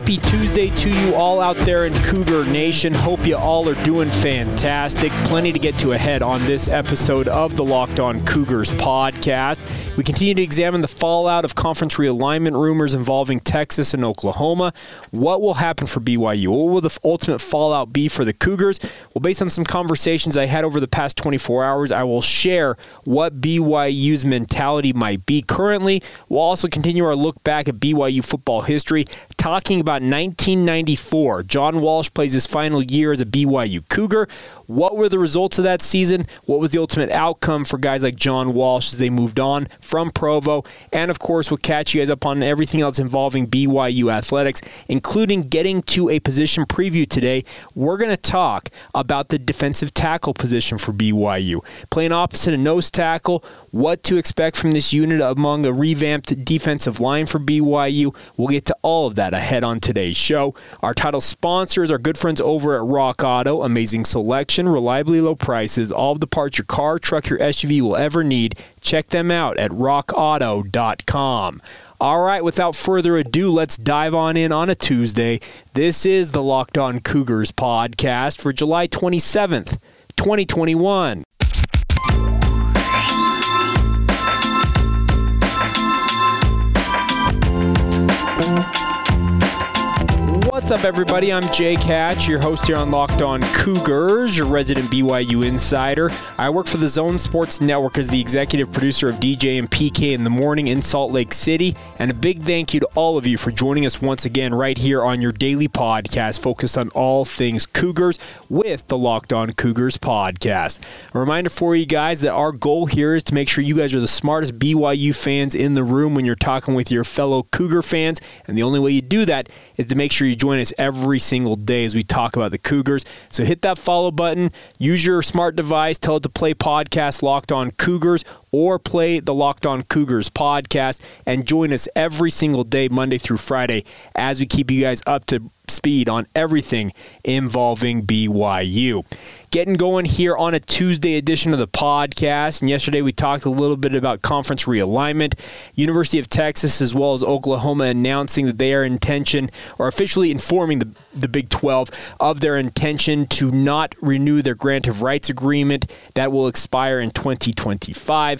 Happy Tuesday to you all out there in Cougar Nation. Hope you all are doing fantastic. Plenty to get to ahead on this episode of the Locked On Cougars podcast. We continue to examine the fallout of conference realignment rumors involving Texas and Oklahoma. What will happen for BYU? What will the ultimate fallout be for the Cougars? Well, based on some conversations I had over the past 24 hours, I will share what BYU's mentality might be currently. We'll also continue our look back at BYU football history, talking about 1994. John Walsh plays his final year as a BYU Cougar. What were the results of that season? What was the ultimate outcome for guys like John Walsh as they moved on from Provo? And of course, we'll catch you guys up on everything else involving BYU athletics, including getting to a position preview today. We're going to talk about the defensive tackle position for BYU. Playing opposite a nose tackle, what to expect from this unit among a revamped defensive line for BYU. We'll get to all of that ahead on today's show. Our title sponsors are good friends over at Rock Auto. Amazing selection, reliably low prices, all of the parts your car, truck, your SUV will ever need. Check them out at rockauto.com. All right, without further ado, let's dive on in on a Tuesday. This is the Locked On Cougars podcast for July 27th, 2021. What's up, everybody? I'm Jake Hatch, your host here on Locked On Cougars, your resident BYU insider. I work for the Zone Sports Network as the executive producer of DJ and PK in the morning in Salt Lake City. And a big thank you to all of you for joining us once again right here on your daily podcast focused on all things Cougars with the Locked On Cougars podcast. A reminder for you guys that our goal here is to make sure you guys are the smartest BYU fans in the room when you're talking with your fellow Cougar fans. And the only way you do that is to make sure you join us every single day as we talk about the Cougars. So hit that follow button, use your smart device, tell it to play podcast Locked On Cougars or play the Locked On Cougars podcast and join us every single day, Monday through Friday, as we keep you guys up to speed on everything involving BYU. Getting going here on a Tuesday edition of the podcast. And yesterday we talked a little bit about conference realignment. University of Texas as well as Oklahoma announcing that they are intention or officially informing the, the Big 12 of their intention to not renew their grant of rights agreement that will expire in 2025.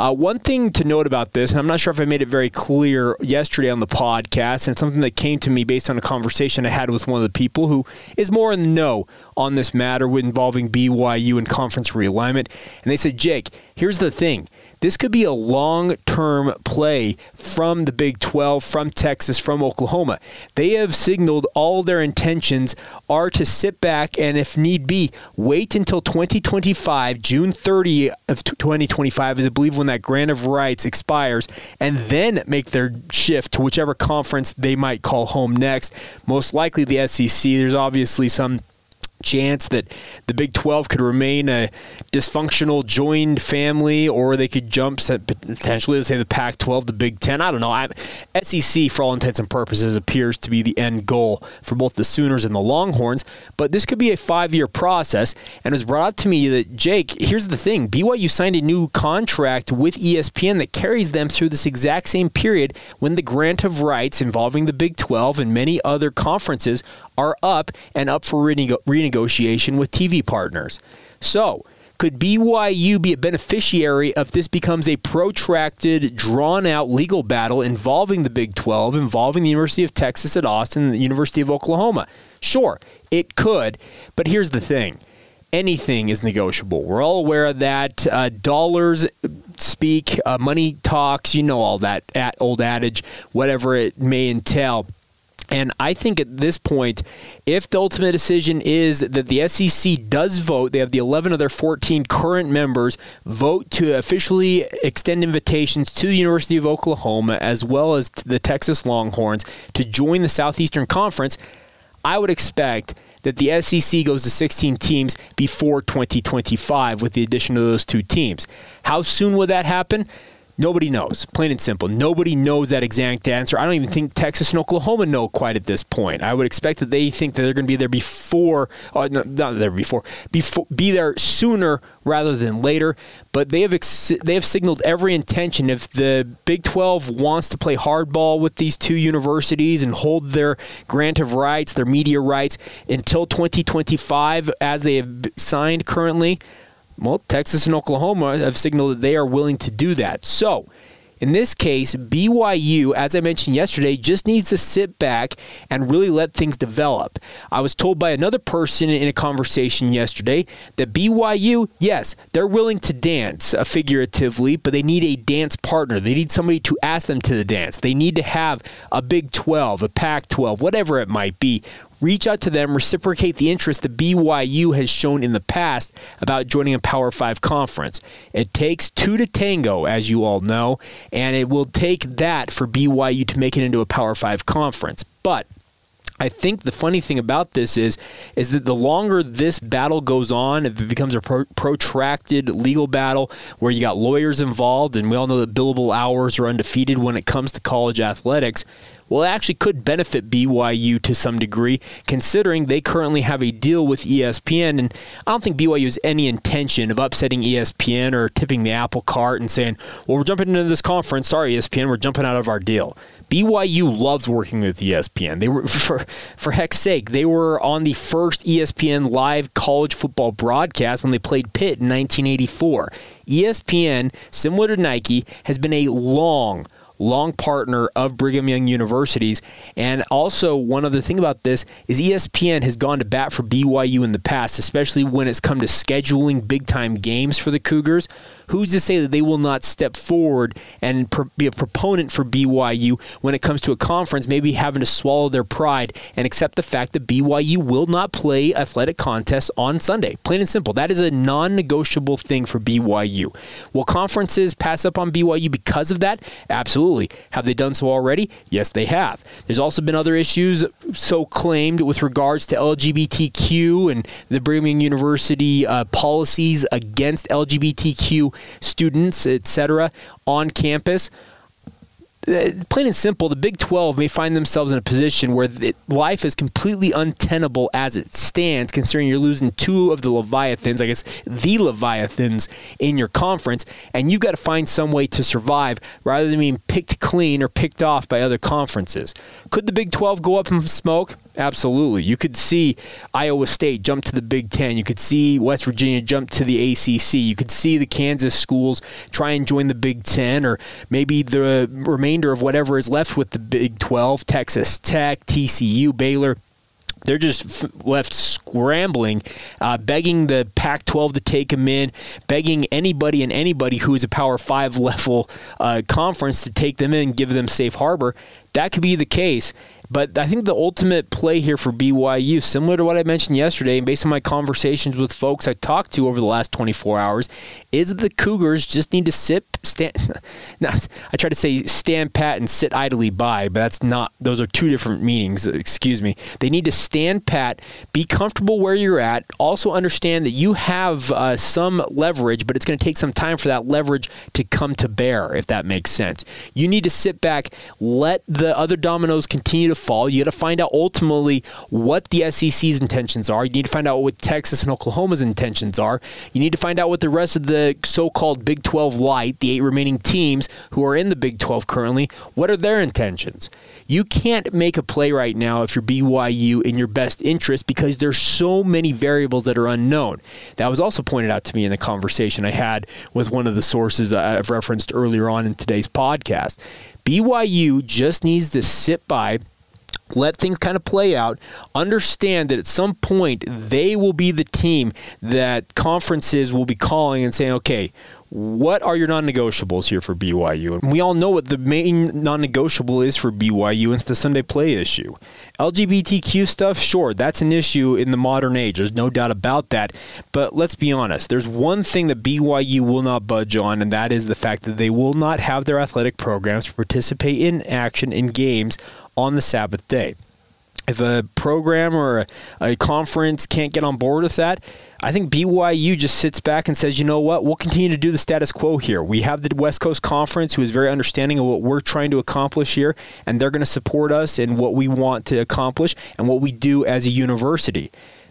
Uh, one thing to note about this, and I'm not sure if I made it very clear yesterday on the podcast, and something that came to me based on a conversation I had with one of the people who is more in the know on this matter involving BYU and conference realignment. And they said, Jake, here's the thing this could be a long term play from the Big 12, from Texas, from Oklahoma. They have signaled all their intentions are to sit back and, if need be, wait until 2025, June 30 of 2025, is I believe when that grant of rights expires, and then make their shift to whichever conference they might call home next. Most likely the SEC. There's obviously some chance that the Big 12 could remain a dysfunctional joined family, or they could jump potentially, let's say, the Pac 12 to Big 10. I don't know. I, SEC, for all intents and purposes, appears to be the end goal for both the Sooners and the Longhorns, but this could be a five year process. And it was brought up to me that, Jake, here's the thing BYU signed a new contract with ESPN that carries them through this exact same period when the grant of rights involving the Big 12 and many other conferences are up and up for renegotiation with TV partners. So, could BYU be a beneficiary if this becomes a protracted, drawn out legal battle involving the Big 12, involving the University of Texas at Austin the University of Oklahoma? Sure, it could, but here's the thing anything is negotiable. We're all aware of that. Uh, dollars speak, uh, money talks, you know all that old adage, whatever it may entail. And I think at this point, if the ultimate decision is that the SEC does vote, they have the 11 of their 14 current members vote to officially extend invitations to the University of Oklahoma as well as the Texas Longhorns to join the Southeastern Conference. I would expect that the SEC goes to 16 teams before 2025 with the addition of those two teams. How soon will that happen? Nobody knows, plain and simple. Nobody knows that exact answer. I don't even think Texas and Oklahoma know quite at this point. I would expect that they think that they're going to be there before, uh, no, not there before, before, be there sooner rather than later. But they have ex- they have signaled every intention. If the Big 12 wants to play hardball with these two universities and hold their grant of rights, their media rights until 2025, as they have signed currently well, Texas and Oklahoma have signaled that they are willing to do that. So, in this case, BYU, as I mentioned yesterday, just needs to sit back and really let things develop. I was told by another person in a conversation yesterday that BYU, yes, they're willing to dance uh, figuratively, but they need a dance partner. They need somebody to ask them to the dance. They need to have a Big 12, a Pac 12, whatever it might be, reach out to them, reciprocate the interest that BYU has shown in the past about joining a Power 5 conference. It takes two to tango, as you all know, and it will take that for BYU to make it into a Power 5 conference. But I think the funny thing about this is is that the longer this battle goes on, if it becomes a pro- protracted legal battle where you got lawyers involved, and we all know that billable hours are undefeated when it comes to college athletics, well, it actually could benefit BYU to some degree, considering they currently have a deal with ESPN. And I don't think BYU has any intention of upsetting ESPN or tipping the apple cart and saying, well, we're jumping into this conference. Sorry, ESPN, we're jumping out of our deal. BYU loves working with ESPN. They were for for heck's sake, they were on the first ESPN live college football broadcast when they played Pitt in 1984. ESPN, similar to Nike, has been a long long partner of Brigham Young Universities. And also, one other thing about this is ESPN has gone to bat for BYU in the past, especially when it's come to scheduling big time games for the Cougars who's to say that they will not step forward and be a proponent for BYU when it comes to a conference, maybe having to swallow their pride and accept the fact that BYU will not play athletic contests on Sunday? Plain and simple. That is a non negotiable thing for BYU. Will conferences pass up on BYU because of that? Absolutely. Have they done so already? Yes, they have. There's also been other issues so claimed with regards to LGBTQ and the Brigham Young University uh, policies against LGBTQ students, etc., on campus. Uh, plain and simple, the Big 12 may find themselves in a position where life is completely untenable as it stands, considering you're losing two of the Leviathans, I guess the Leviathans in your conference, and you've got to find some way to survive rather than being picked clean or picked off by other conferences. Could the Big 12 go up in smoke? Absolutely. You could see Iowa State jump to the Big Ten. You could see West Virginia jump to the ACC. You could see the Kansas schools try and join the Big Ten, or maybe the remainder of whatever is left with the Big 12 Texas Tech, TCU, Baylor they're just left scrambling, uh, begging the Pac 12 to take them in, begging anybody and anybody who is a Power 5 level uh, conference to take them in, give them safe harbor. That could be the case. But I think the ultimate play here for BYU, similar to what I mentioned yesterday, and based on my conversations with folks I talked to over the last 24 hours, is that the Cougars just need to sit, stand. I try to say stand pat and sit idly by, but that's not. Those are two different meanings. Excuse me. They need to stand pat, be comfortable where you're at. Also understand that you have uh, some leverage, but it's going to take some time for that leverage to come to bear. If that makes sense, you need to sit back, let the other dominoes continue to fall. You got to find out ultimately what the SEC's intentions are. You need to find out what Texas and Oklahoma's intentions are. You need to find out what the rest of the so-called Big 12 light, the eight remaining teams who are in the Big 12 currently, what are their intentions? You can't make a play right now if you're BYU in your best interest because there's so many variables that are unknown. That was also pointed out to me in the conversation I had with one of the sources I've referenced earlier on in today's podcast. BYU just needs to sit by let things kind of play out. Understand that at some point they will be the team that conferences will be calling and saying, okay, what are your non-negotiables here for BYU? And we all know what the main non-negotiable is for BYU. It's the Sunday play issue. LGBTQ stuff, sure, that's an issue in the modern age. There's no doubt about that. But let's be honest. There's one thing that BYU will not budge on, and that is the fact that they will not have their athletic programs participate in action in games on the Sabbath day. if a program or a, a conference can't get on board with that, I think BYU just sits back and says, you know what, we'll continue to do the status quo here. We have the West Coast Conference who is very understanding of what we're trying to accomplish here, and they're going to support us in what we want to accomplish and what we do as a university.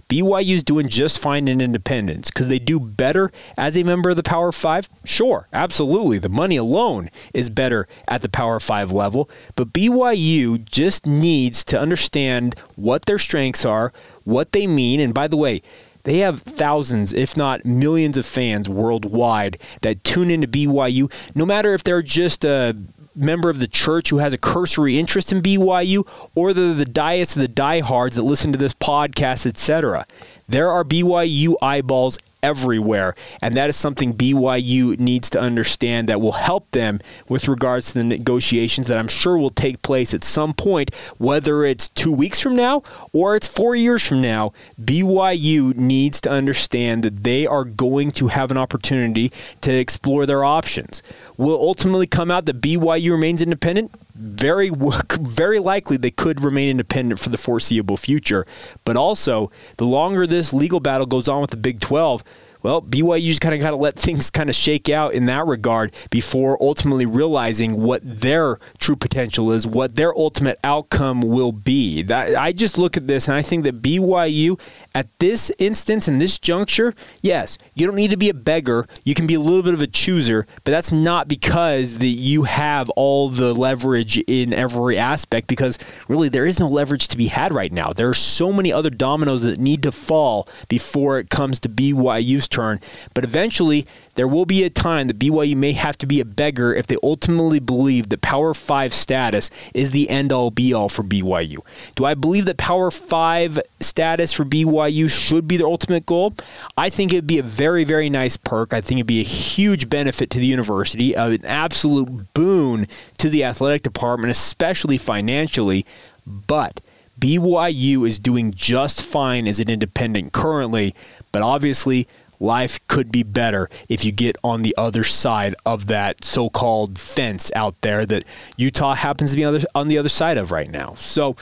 BYU is doing just fine in independence because they do better as a member of the Power Five. Sure, absolutely. The money alone is better at the Power Five level, but BYU just needs to understand what their strengths are, what they mean, and by the way, they have thousands, if not millions, of fans worldwide that tune into BYU, no matter if they're just a member of the church who has a cursory interest in BYU, or the the diests the diehards that listen to this podcast, etc. There are BYU eyeballs everywhere. And that is something BYU needs to understand that will help them with regards to the negotiations that I'm sure will take place at some point, whether it's two weeks from now or it's four years from now. BYU needs to understand that they are going to have an opportunity to explore their options. Will ultimately come out that BYU remains independent? Very very likely they could remain independent for the foreseeable future. But also, the longer this legal battle goes on with the Big 12, well, BYU's kind of got to let things kind of shake out in that regard before ultimately realizing what their true potential is, what their ultimate outcome will be. That, I just look at this and I think that BYU at this instance in this juncture, yes, you don't need to be a beggar. You can be a little bit of a chooser, but that's not because that you have all the leverage in every aspect because really there is no leverage to be had right now. There are so many other dominoes that need to fall before it comes to BYU's turn. But eventually, there will be a time that BYU may have to be a beggar if they ultimately believe that Power 5 status is the end all be all for BYU. Do I believe that Power 5 status for BYU should be their ultimate goal? I think it'd be a very, very nice perk. I think it'd be a huge benefit to the university, uh, an absolute boon to the athletic department, especially financially. But BYU is doing just fine as an independent currently, but obviously life could be better if you get on the other side of that so-called fence out there that Utah happens to be on the, the other side of right now. So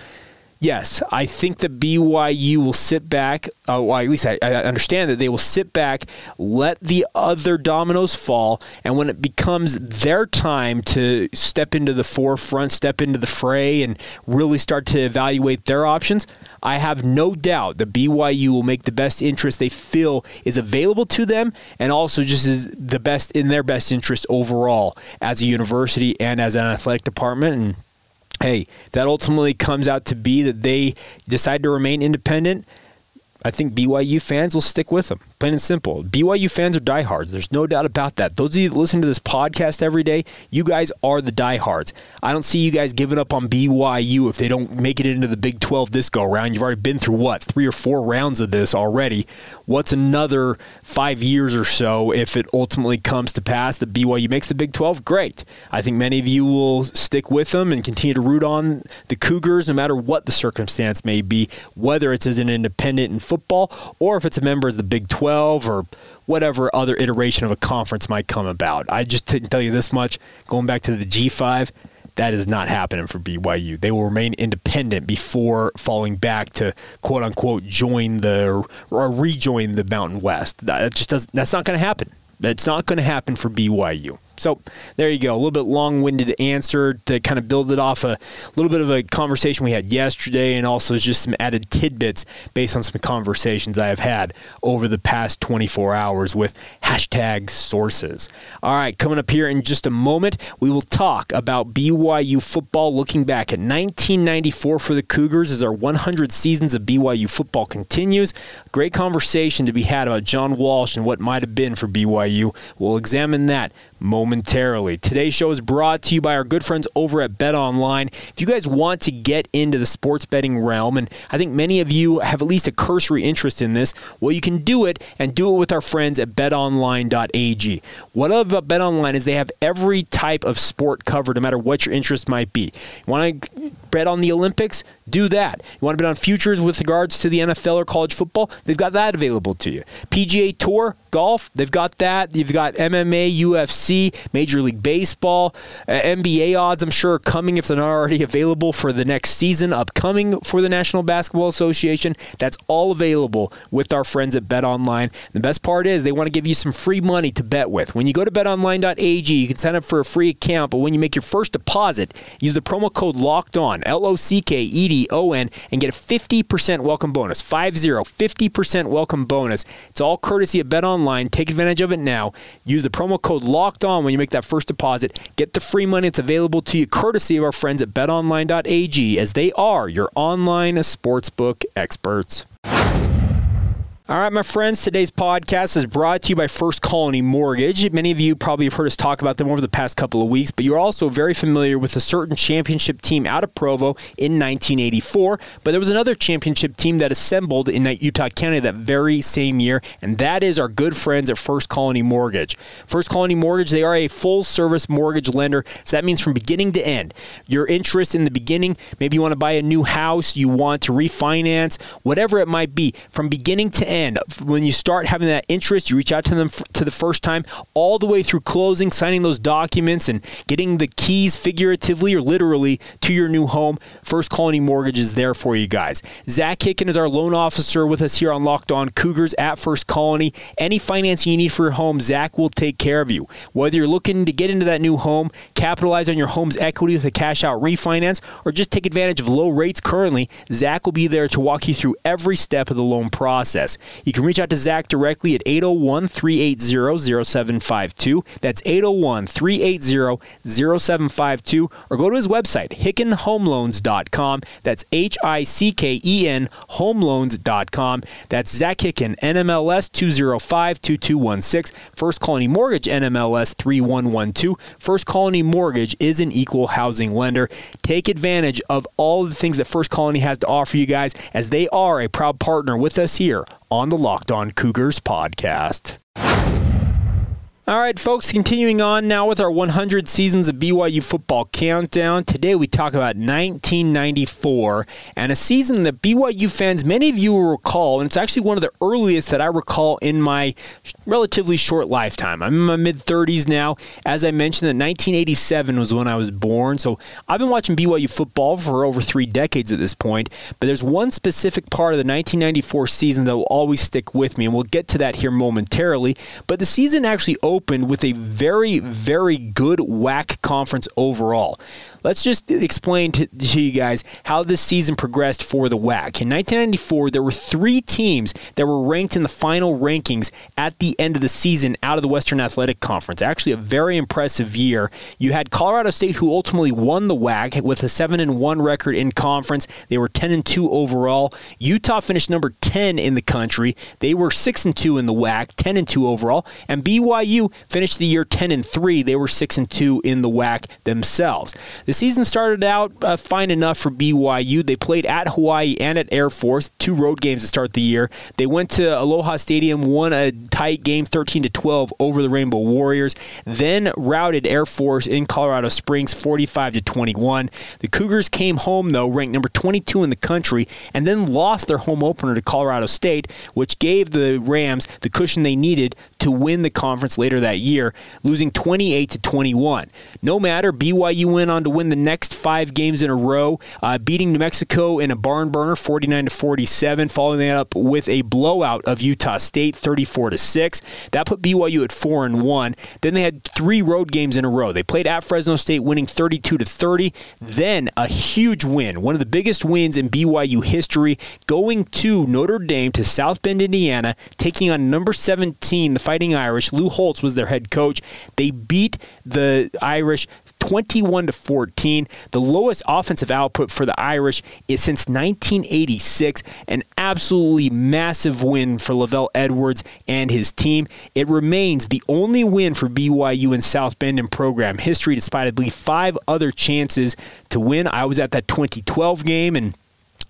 yes, I think that BYU will sit back. Uh, well, at least I, I, understand that they will sit back, let the other dominoes fall, and when it becomes their time to step into the forefront, step into the fray, and really start to evaluate their options, I have no doubt that BYU will make the best interest they feel is available to them, and also just is the best in their best interest overall as a university and as an athletic department. And hey, that ultimately comes out to be that they decide to remain independent. I think BYU fans will stick with them. Plain and simple. BYU fans are diehards. There's no doubt about that. Those of you that listen to this podcast every day, you guys are the diehards. I don't see you guys giving up on BYU if they don't make it into the Big 12 this go round. You've already been through what, three or four rounds of this already. What's another five years or so if it ultimately comes to pass that BYU makes the Big 12? Great. I think many of you will stick with them and continue to root on the Cougars no matter what the circumstance may be, whether it's as an independent in football or if it's a member of the Big 12 12 or whatever other iteration of a conference might come about. I just didn't tell you this much. Going back to the G5, that is not happening for BYU. They will remain independent before falling back to quote unquote join the or rejoin the Mountain West. That just does that's not going to happen. That's not going to happen for BYU. So there you go. A little bit long winded answer to kind of build it off a little bit of a conversation we had yesterday and also just some added tidbits based on some conversations I have had over the past 24 hours with hashtag sources. All right, coming up here in just a moment, we will talk about BYU football looking back at 1994 for the Cougars as our 100 seasons of BYU football continues. Great conversation to be had about John Walsh and what might have been for BYU. We'll examine that momentarily. Today's show is brought to you by our good friends over at Bet Online. If you guys want to get into the sports betting realm, and I think many of you have at least a cursory interest in this, well, you can do it and do it with our friends at betonline.ag. What I love about Bet Online is they have every type of sport covered, no matter what your interest might be. You want to bet on the Olympics? Do that. You want to bet on futures with regards to the NFL or college football? They've got that available to you. PGA Tour, golf, they've got that. You've got MMA, UFC Major League Baseball, uh, NBA odds, I'm sure, are coming if they're not already available for the next season, upcoming for the National Basketball Association. That's all available with our friends at Bet Online. The best part is they want to give you some free money to bet with. When you go to betonline.ag, you can sign up for a free account, but when you make your first deposit, use the promo code LOCKED ON, L O C K E D O N, and get a 50% welcome bonus. 50, 50% welcome bonus. It's all courtesy of Bet Online. Take advantage of it now. Use the promo code LOCKED ON when you make that first deposit. Get the free money. It's available to you courtesy of our friends at betonline.ag as they are your online sportsbook experts. All right, my friends, today's podcast is brought to you by First Colony Mortgage. Many of you probably have heard us talk about them over the past couple of weeks, but you're also very familiar with a certain championship team out of Provo in 1984. But there was another championship team that assembled in Utah County that very same year, and that is our good friends at First Colony Mortgage. First Colony Mortgage, they are a full service mortgage lender, so that means from beginning to end. Your interest in the beginning, maybe you want to buy a new house, you want to refinance, whatever it might be, from beginning to end end. When you start having that interest, you reach out to them to the first time, all the way through closing, signing those documents, and getting the keys figuratively or literally to your new home. First Colony Mortgage is there for you guys. Zach Hicken is our loan officer with us here on Locked On Cougars at First Colony. Any financing you need for your home, Zach will take care of you. Whether you're looking to get into that new home, capitalize on your home's equity with a cash out refinance, or just take advantage of low rates currently, Zach will be there to walk you through every step of the loan process. You can reach out to Zach directly at 801 380 0752. That's 801 380 0752. Or go to his website, hickenhomeloans.com. That's H I C K E N homeloans.com. That's Zach Hicken, NMLS 205 2216. First Colony Mortgage, NMLS 3112. First Colony Mortgage is an equal housing lender. Take advantage of all the things that First Colony has to offer you guys as they are a proud partner with us here on the Locked On Cougars podcast. All right, folks, continuing on now with our 100 seasons of BYU football countdown. Today we talk about 1994 and a season that BYU fans, many of you will recall, and it's actually one of the earliest that I recall in my relatively short lifetime. I'm in my mid 30s now. As I mentioned, that 1987 was when I was born, so I've been watching BYU football for over three decades at this point. But there's one specific part of the 1994 season that will always stick with me, and we'll get to that here momentarily. But the season actually opened opened with a very, very good WAC conference overall. Let's just explain to, to, you guys how this season progressed for the WAC. In 1994, there were three teams that were ranked in the final rankings at the end of the season out of the Western Athletic Conference. Actually, a very impressive year. You had Colorado State, who ultimately won the WAC with a 7 and 1 record in conference. They were 10 and 2 overall. Utah finished number 10 in the country. They were 6 and 2 in the WAC, 10 and 2 overall. And BYU finished the year 10 and 3. They were 6 and 2 in the WAC themselves. The season started out uh, fine enough for BYU. They played at Hawaii and at Air Force, two road games to start the year. They went to Aloha Stadium, won a tight game 13 to 12 over the Rainbow Warriors, then routed Air Force in Colorado Springs 45 to 21. The Cougars came home though ranked number 22 in the country and then lost their home opener to Colorado State, which gave the Rams the cushion they needed to win the conference later that year, losing 28 to 21. No matter, BYU went on to win the next five games in a row, uh, beating New Mexico in a barn burner, 49 to 47, following that up with a blowout of Utah State, 34 to 6. That put BYU at four and one. Then they had three road games in a row. They played at Fresno State, winning 32 to 30. Then a huge win, one of the biggest wins in BYU history, going to Notre Dame to South Bend, Indiana, taking on number 17, the Fighting Irish. Lou Holtz was their head coach. They beat the Irish 21 to 14, the lowest offensive output for the Irish is since 1986. An absolutely massive win for LaVell Edwards and his team. It remains the only win for BYU in South Bend in program history, despite I believe five other chances to win. I was at that 2012 game and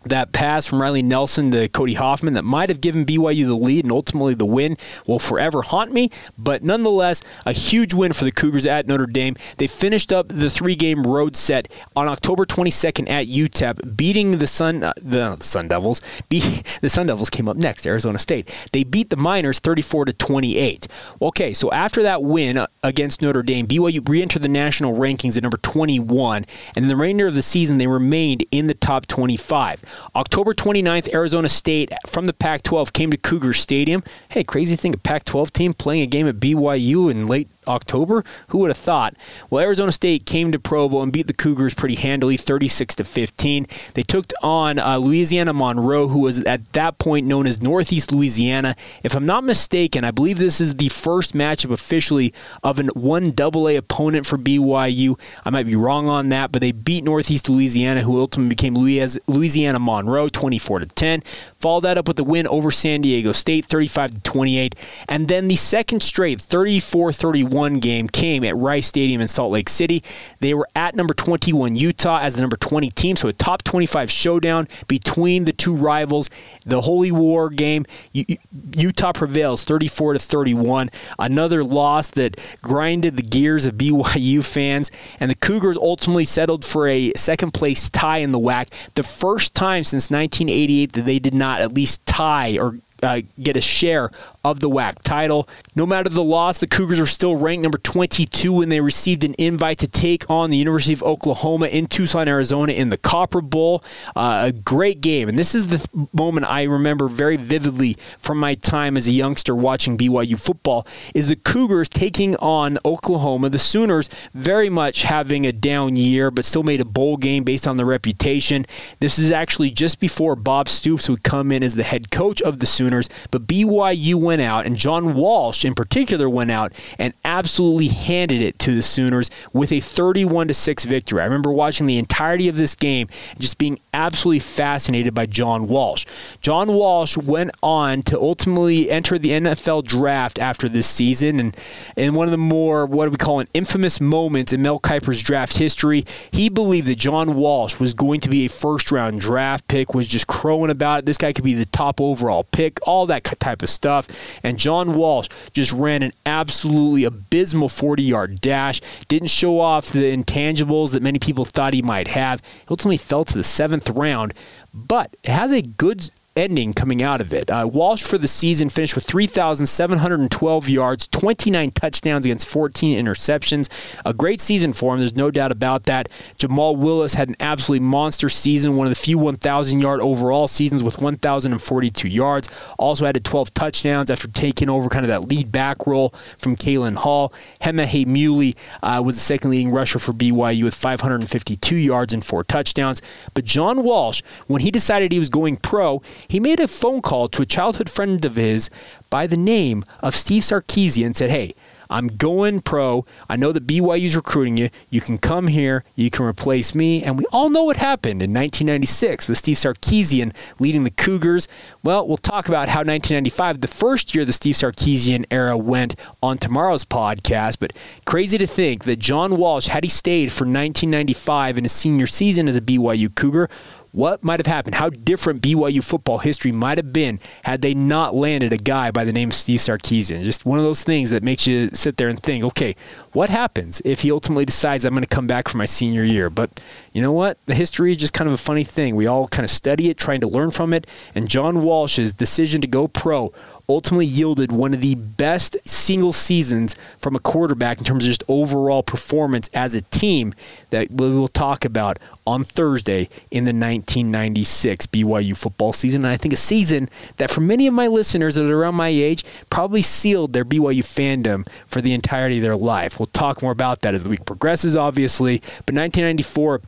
that pass from Riley Nelson to Cody Hoffman that might have given BYU the lead and ultimately the win will forever haunt me. But nonetheless, a huge win for the Cougars at Notre Dame. They finished up the three-game road set on October 22nd at UTEP, beating the Sun uh, the, Sun Devils. Beat, the Sun Devils came up next, Arizona State. They beat the Miners 34 to 28. Okay, so after that win against Notre Dame, BYU re-entered the national rankings at number 21, and in the remainder of the season they remained in the top 25. October 29th, Arizona State from the Pac 12 came to Cougar Stadium. Hey, crazy thing, a Pac 12 team playing a game at BYU in late October. Who would have thought? Well, Arizona State came to Provo and beat the Cougars pretty handily, 36 to 15. They took on uh, Louisiana Monroe, who was at that point known as Northeast Louisiana. If I'm not mistaken, I believe this is the first matchup officially of an one AA opponent for BYU. I might be wrong on that, but they beat Northeast Louisiana, who ultimately became Louisiana Monroe, 24 to 10. Followed that up with a win over San Diego State, 35 to 28, and then the second straight, 34 31 one game came at Rice Stadium in Salt Lake City. They were at number 21 Utah as the number 20 team, so a top 25 showdown between the two rivals. The Holy War game, Utah prevails 34 to 31. Another loss that grinded the gears of BYU fans, and the Cougars ultimately settled for a second place tie in the WAC. The first time since 1988 that they did not at least tie or uh, get a share of the WAC title. No matter the loss, the Cougars are still ranked number 22 when they received an invite to take on the University of Oklahoma in Tucson, Arizona in the Copper Bowl. Uh, a great game. And this is the moment I remember very vividly from my time as a youngster watching BYU football is the Cougars taking on Oklahoma. The Sooners very much having a down year, but still made a bowl game based on their reputation. This is actually just before Bob Stoops would come in as the head coach of the Sooners, but BYU went went out, and John Walsh in particular went out and absolutely handed it to the Sooners with a 31 to 6 victory. I remember watching the entirety of this game and just being absolutely fascinated by John Walsh. John Walsh went on to ultimately enter the NFL draft after this season, and in one of the more what do we call an infamous moments in Mel Kiper's draft history, he believed that John Walsh was going to be a first round draft pick, was just crowing about it. This guy could be the top overall pick, all that type of stuff. And John Walsh just ran an absolutely abysmal 40 yard dash. Didn't show off the intangibles that many people thought he might have. He ultimately fell to the seventh round, but has a good ending coming out of it. Uh, Walsh for the season finished with 3,712 yards, 29 touchdowns against 14 interceptions. A great season for him, there's no doubt about that. Jamal Willis had an absolutely monster season, one of the few 1,000 yard overall seasons with 1,042 yards. Also added 12 touchdowns after taking over kind of that lead back role from Kalin Hall. Hema Heimuli uh, was the second leading rusher for BYU with 552 yards and four touchdowns. But John Walsh, when he decided he was going pro, he made a phone call to a childhood friend of his by the name of Steve Sarkisian and said, Hey, I'm going pro. I know that BYU's recruiting you. You can come here. You can replace me. And we all know what happened in 1996 with Steve Sarkisian leading the Cougars. Well, we'll talk about how 1995, the first year the Steve Sarkisian era, went on tomorrow's podcast. But crazy to think that John Walsh, had he stayed for 1995 in his senior season as a BYU Cougar, what might have happened? How different BYU football history might have been had they not landed a guy by the name of Steve Sarkisian? Just one of those things that makes you sit there and think, okay, what happens if he ultimately decides I'm going to come back for my senior year? But you know what? The history is just kind of a funny thing. We all kind of study it, trying to learn from it. And John Walsh's decision to go pro ultimately yielded one of the best single seasons from a quarterback in terms of just overall performance as a team that we will talk about on Thursday in the 1996 BYU football season. And I think a season that for many of my listeners that are around my age probably sealed their BYU fandom for the entirety of their life. We'll talk more about that as the week progresses, obviously. But 1994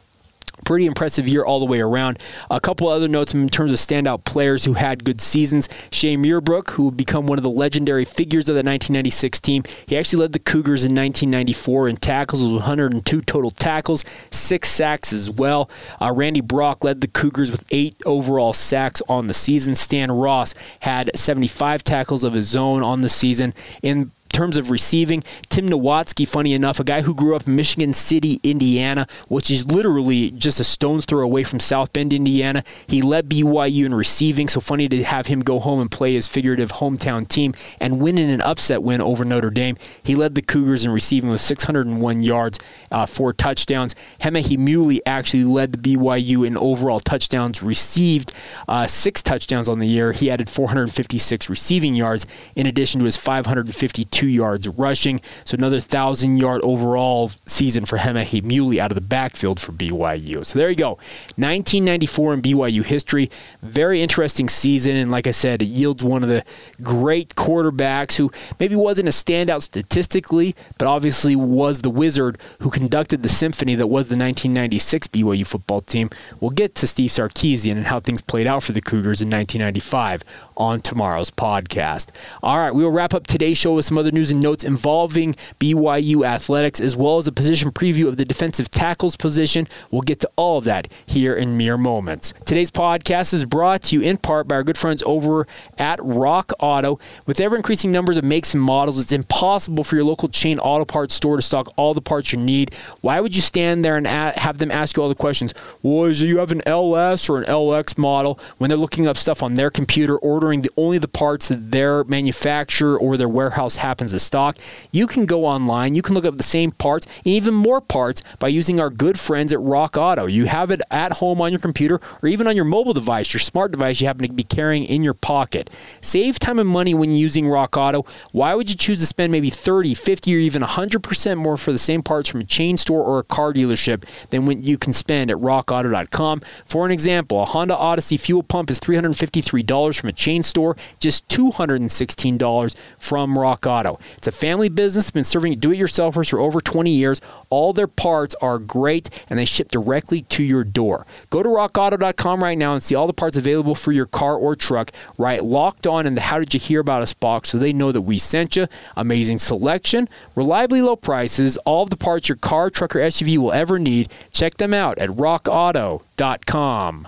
pretty impressive year all the way around. A couple other notes in terms of standout players who had good seasons. Shay Muirbrook, who would become one of the legendary figures of the 1996 team. He actually led the Cougars in 1994 in tackles with 102 total tackles, six sacks as well. Uh, Randy Brock led the Cougars with eight overall sacks on the season. Stan Ross had 75 tackles of his own on the season. In terms of receiving, Tim Nowatzki, funny enough, a guy who grew up in Michigan City, Indiana, which is literally just a stone's throw away from South Bend, Indiana. He led BYU in receiving, so funny to have him go home and play his figurative hometown team and win in an upset win over Notre Dame. He led the Cougars in receiving with 601 yards, uh, four touchdowns. Hema Heimuli actually led the BYU in overall touchdowns received, uh, six touchdowns on the year. He added 456 receiving yards in addition to his 552 yards rushing. So another 1,000 yard overall season for Hema Heimuli out of the backfield for BYU. So there you go. 1994 in BYU history. Very interesting season. And like I said, it yields one of the great quarterbacks who maybe wasn't a standout statistically, but obviously was the wizard who conducted the symphony that was the 1996 BYU football team. We'll get to Steve Sarkisian and how things played out for the Cougars in 1995 on tomorrow's podcast. All right, we will wrap up today's show with some other news and notes involving BYU athletics as well as a position preview of the defensive tackles position. We'll get to all of that here in mere moments. Today's podcast is brought to you in part by our good friends over at Rock Auto. With ever increasing numbers of makes and models, it's impossible for your local chain auto parts store to stock all the parts you need. Why would you stand there and have them ask you all the questions? Well, you have an LS or an LX model when they're looking up stuff on their computer, ordering ordering the, only the parts that their manufacturer or their warehouse happens to stock. You can go online, you can look up the same parts, even more parts by using our good friends at Rock Auto. You have it at home on your computer or even on your mobile device, your smart device you happen to be carrying in your pocket. Save time and money when using Rock Auto. Why would you choose to spend maybe 30, 50, or even 100% more for the same parts from a chain store or a car dealership than what you can spend at rockauto.com? For an example, a Honda Odyssey fuel pump is $353 from a chain store, just $216 from Rock Auto. It's a family business, been serving do it yourselfers for over 20 years. All their parts are great and they ship directly to your door. Go to rockauto.com right now and see all the parts available for your car or truck. Right locked on in the How Did You Hear About Us box so they know that we sent you. Amazing selection, reliably low prices, all of the parts your car, truck, or SUV will ever need. Check them out at rockauto.com.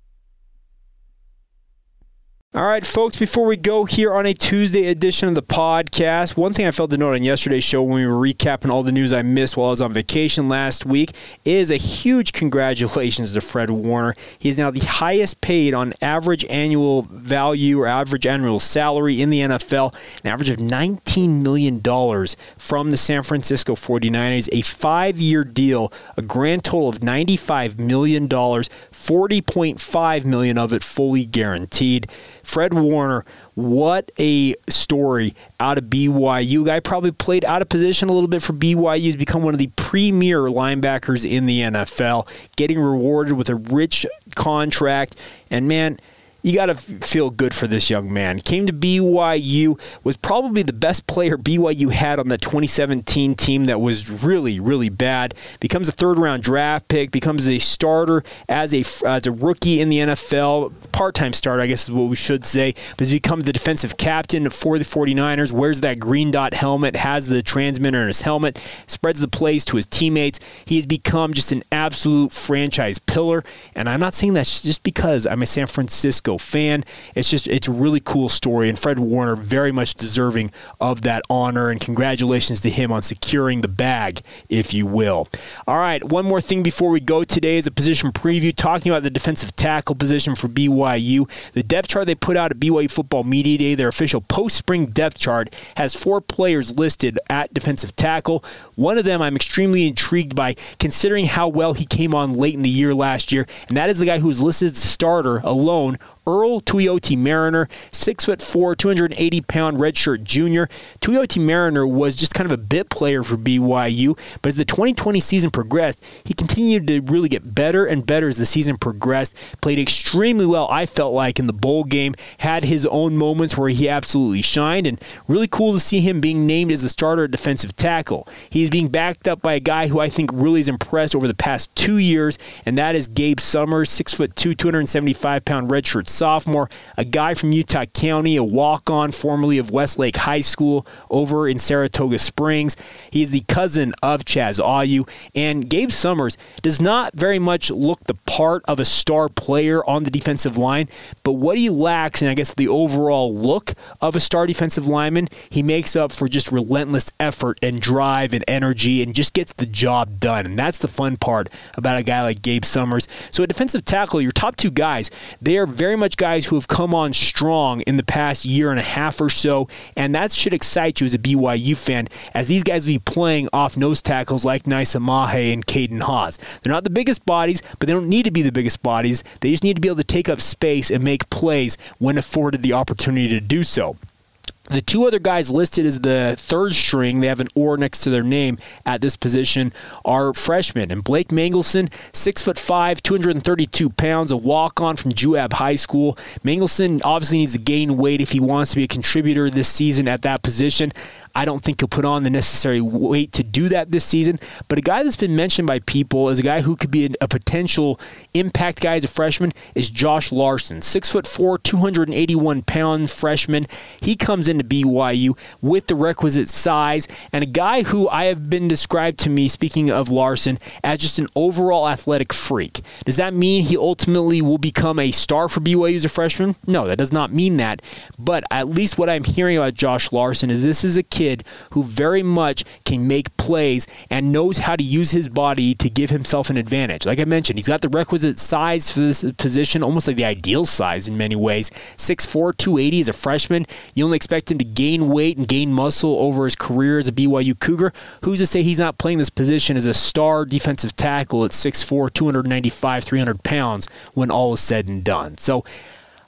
All right, folks, before we go here on a Tuesday edition of the podcast, one thing I felt to note on yesterday's show when we were recapping all the news I missed while I was on vacation last week is a huge congratulations to Fred Warner. He is now the highest paid on average annual value or average annual salary in the NFL, an average of $19 million from the San Francisco 49ers, a five year deal, a grand total of $95 million, 40.5 million of it fully guaranteed. Fred Warner, what a story out of BYU. Guy probably played out of position a little bit for BYU. He's become one of the premier linebackers in the NFL, getting rewarded with a rich contract. And man, you got to feel good for this young man. Came to BYU, was probably the best player BYU had on the 2017 team that was really, really bad. Becomes a third round draft pick, becomes a starter as a, as a rookie in the NFL, part time starter, I guess is what we should say. But has become the defensive captain for the 49ers, wears that green dot helmet, has the transmitter in his helmet, spreads the plays to his teammates. He has become just an absolute franchise pillar. And I'm not saying that just because I'm a San Francisco fan. It's just it's a really cool story, and Fred Warner very much deserving of that honor. And congratulations to him on securing the bag, if you will. All right, one more thing before we go today is a position preview talking about the defensive tackle position for BYU. The depth chart they put out at BYU Football Media Day, their official post-spring depth chart, has four players listed at defensive tackle. One of them I'm extremely intrigued by, considering how well he came on late in the year last year, and that is the guy who was listed as starter alone Earl Tuioti Mariner, six foot four, 280 pound redshirt junior. Tuioti Mariner was just kind of a bit player for BYU, but as the 2020 season progressed, he continued to really get better and better as the season progressed. Played extremely well, I felt like, in the bowl game. Had his own moments where he absolutely shined, and really cool to see him being named as the starter at defensive tackle. He's being backed up by a guy who I think really has impressed over the past two years, and that is Gabe Summers, six foot two, 275 pound redshirt sophomore, a guy from Utah County, a walk on formerly of Westlake High School over in Saratoga Springs. He is the cousin of Chaz Ayu, and Gabe Summers does not very much look the part of a star player on the defensive line, but what he lacks, and I guess the overall look of a star defensive lineman, he makes up for just relentless effort and drive and energy and just gets the job done. And that's the fun part about a guy like Gabe Summers. So, a defensive tackle, your top two guys, they are very much guys who have come on strong in the past year and a half or so, and that should excite you as a BYU fan, as these guys will be playing off nose tackles like Nisa Mahe and Caden Haws. They're not the biggest bodies, but they don't need to be the biggest bodies. They just need to be able to take up space and make plays when afforded the opportunity to do so. The two other guys listed as the third string, they have an or next to their name at this position, are freshmen. And Blake Mangelson, six foot five, 232 pounds, a walk on from Juab High School. Mangelson obviously needs to gain weight if he wants to be a contributor this season at that position. I don't think he'll put on the necessary weight to do that this season. But a guy that's been mentioned by people as a guy who could be a potential impact guy as a freshman is Josh Larson, six foot four, 281 pound freshman. He comes into BYU with the requisite size and a guy who I have been described to me, speaking of Larson, as just an overall athletic freak. Does that mean he ultimately will become a star for BYU as a freshman? No, that does not mean that. But at least what I'm hearing about Josh Larson is this is a kid kid who very much can make plays and knows how to use his body to give himself an advantage. Like I mentioned, he's got the requisite size for this position, almost like the ideal size in many ways. 6'4, 280 as a freshman. You only expect him to gain weight and gain muscle over his career as a BYU Cougar. Who's to say he's not playing this position as a star defensive tackle at 6'4, 295, 300 pounds when all is said and done? So,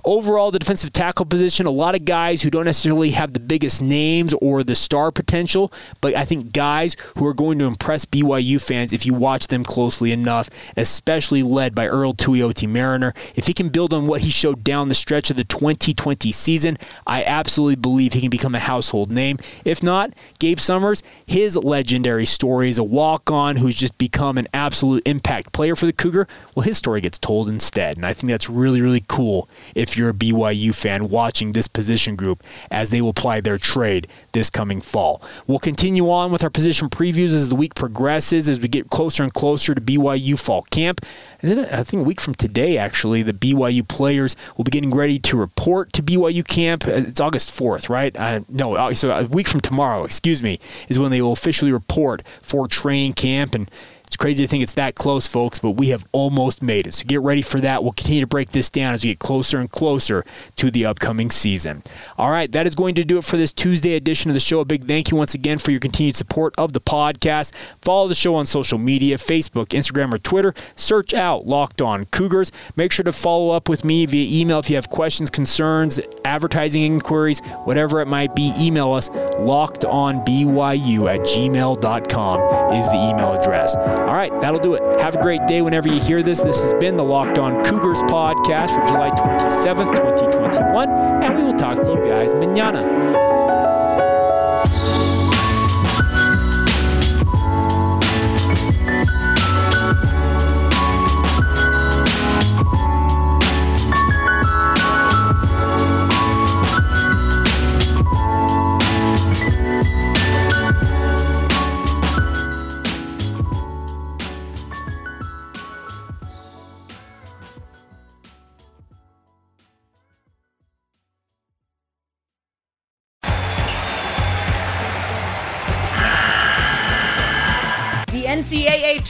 Overall, the defensive tackle position, a lot of guys who don't necessarily have the biggest names or the star potential, but I think guys who are going to impress BYU fans if you watch them closely enough, especially led by Earl Tuioti Mariner. If he can build on what he showed down the stretch of the 2020 season, I absolutely believe he can become a household name. If not, Gabe Summers, his legendary story is a walk on who's just become an absolute impact player for the Cougar. Well, his story gets told instead, and I think that's really, really cool if you're a BYU fan watching this position group as they will apply their trade this coming fall. We'll continue on with our position previews as the week progresses, as we get closer and closer to BYU fall camp. And then I think a week from today, actually, the BYU players will be getting ready to report to BYU camp. Uh, it's August 4th, right? Uh, no, uh, so a week from tomorrow, excuse me, is when they will officially report for training camp. And crazy to think it's that close, folks, but we have almost made it. So get ready for that. We'll continue to break this down as we get closer and closer to the upcoming season. All right, that is going to do it for this Tuesday edition of the show. A big thank you once again for your continued support of the podcast. Follow the show on social media Facebook, Instagram, or Twitter. Search out Locked On Cougars. Make sure to follow up with me via email if you have questions, concerns, advertising inquiries, whatever it might be. Email us lockedonbyu at gmail.com is the email address. All right, that'll do it. Have a great day whenever you hear this. This has been the Locked On Cougars podcast for July 27th, 2021, and we will talk to you guys manana.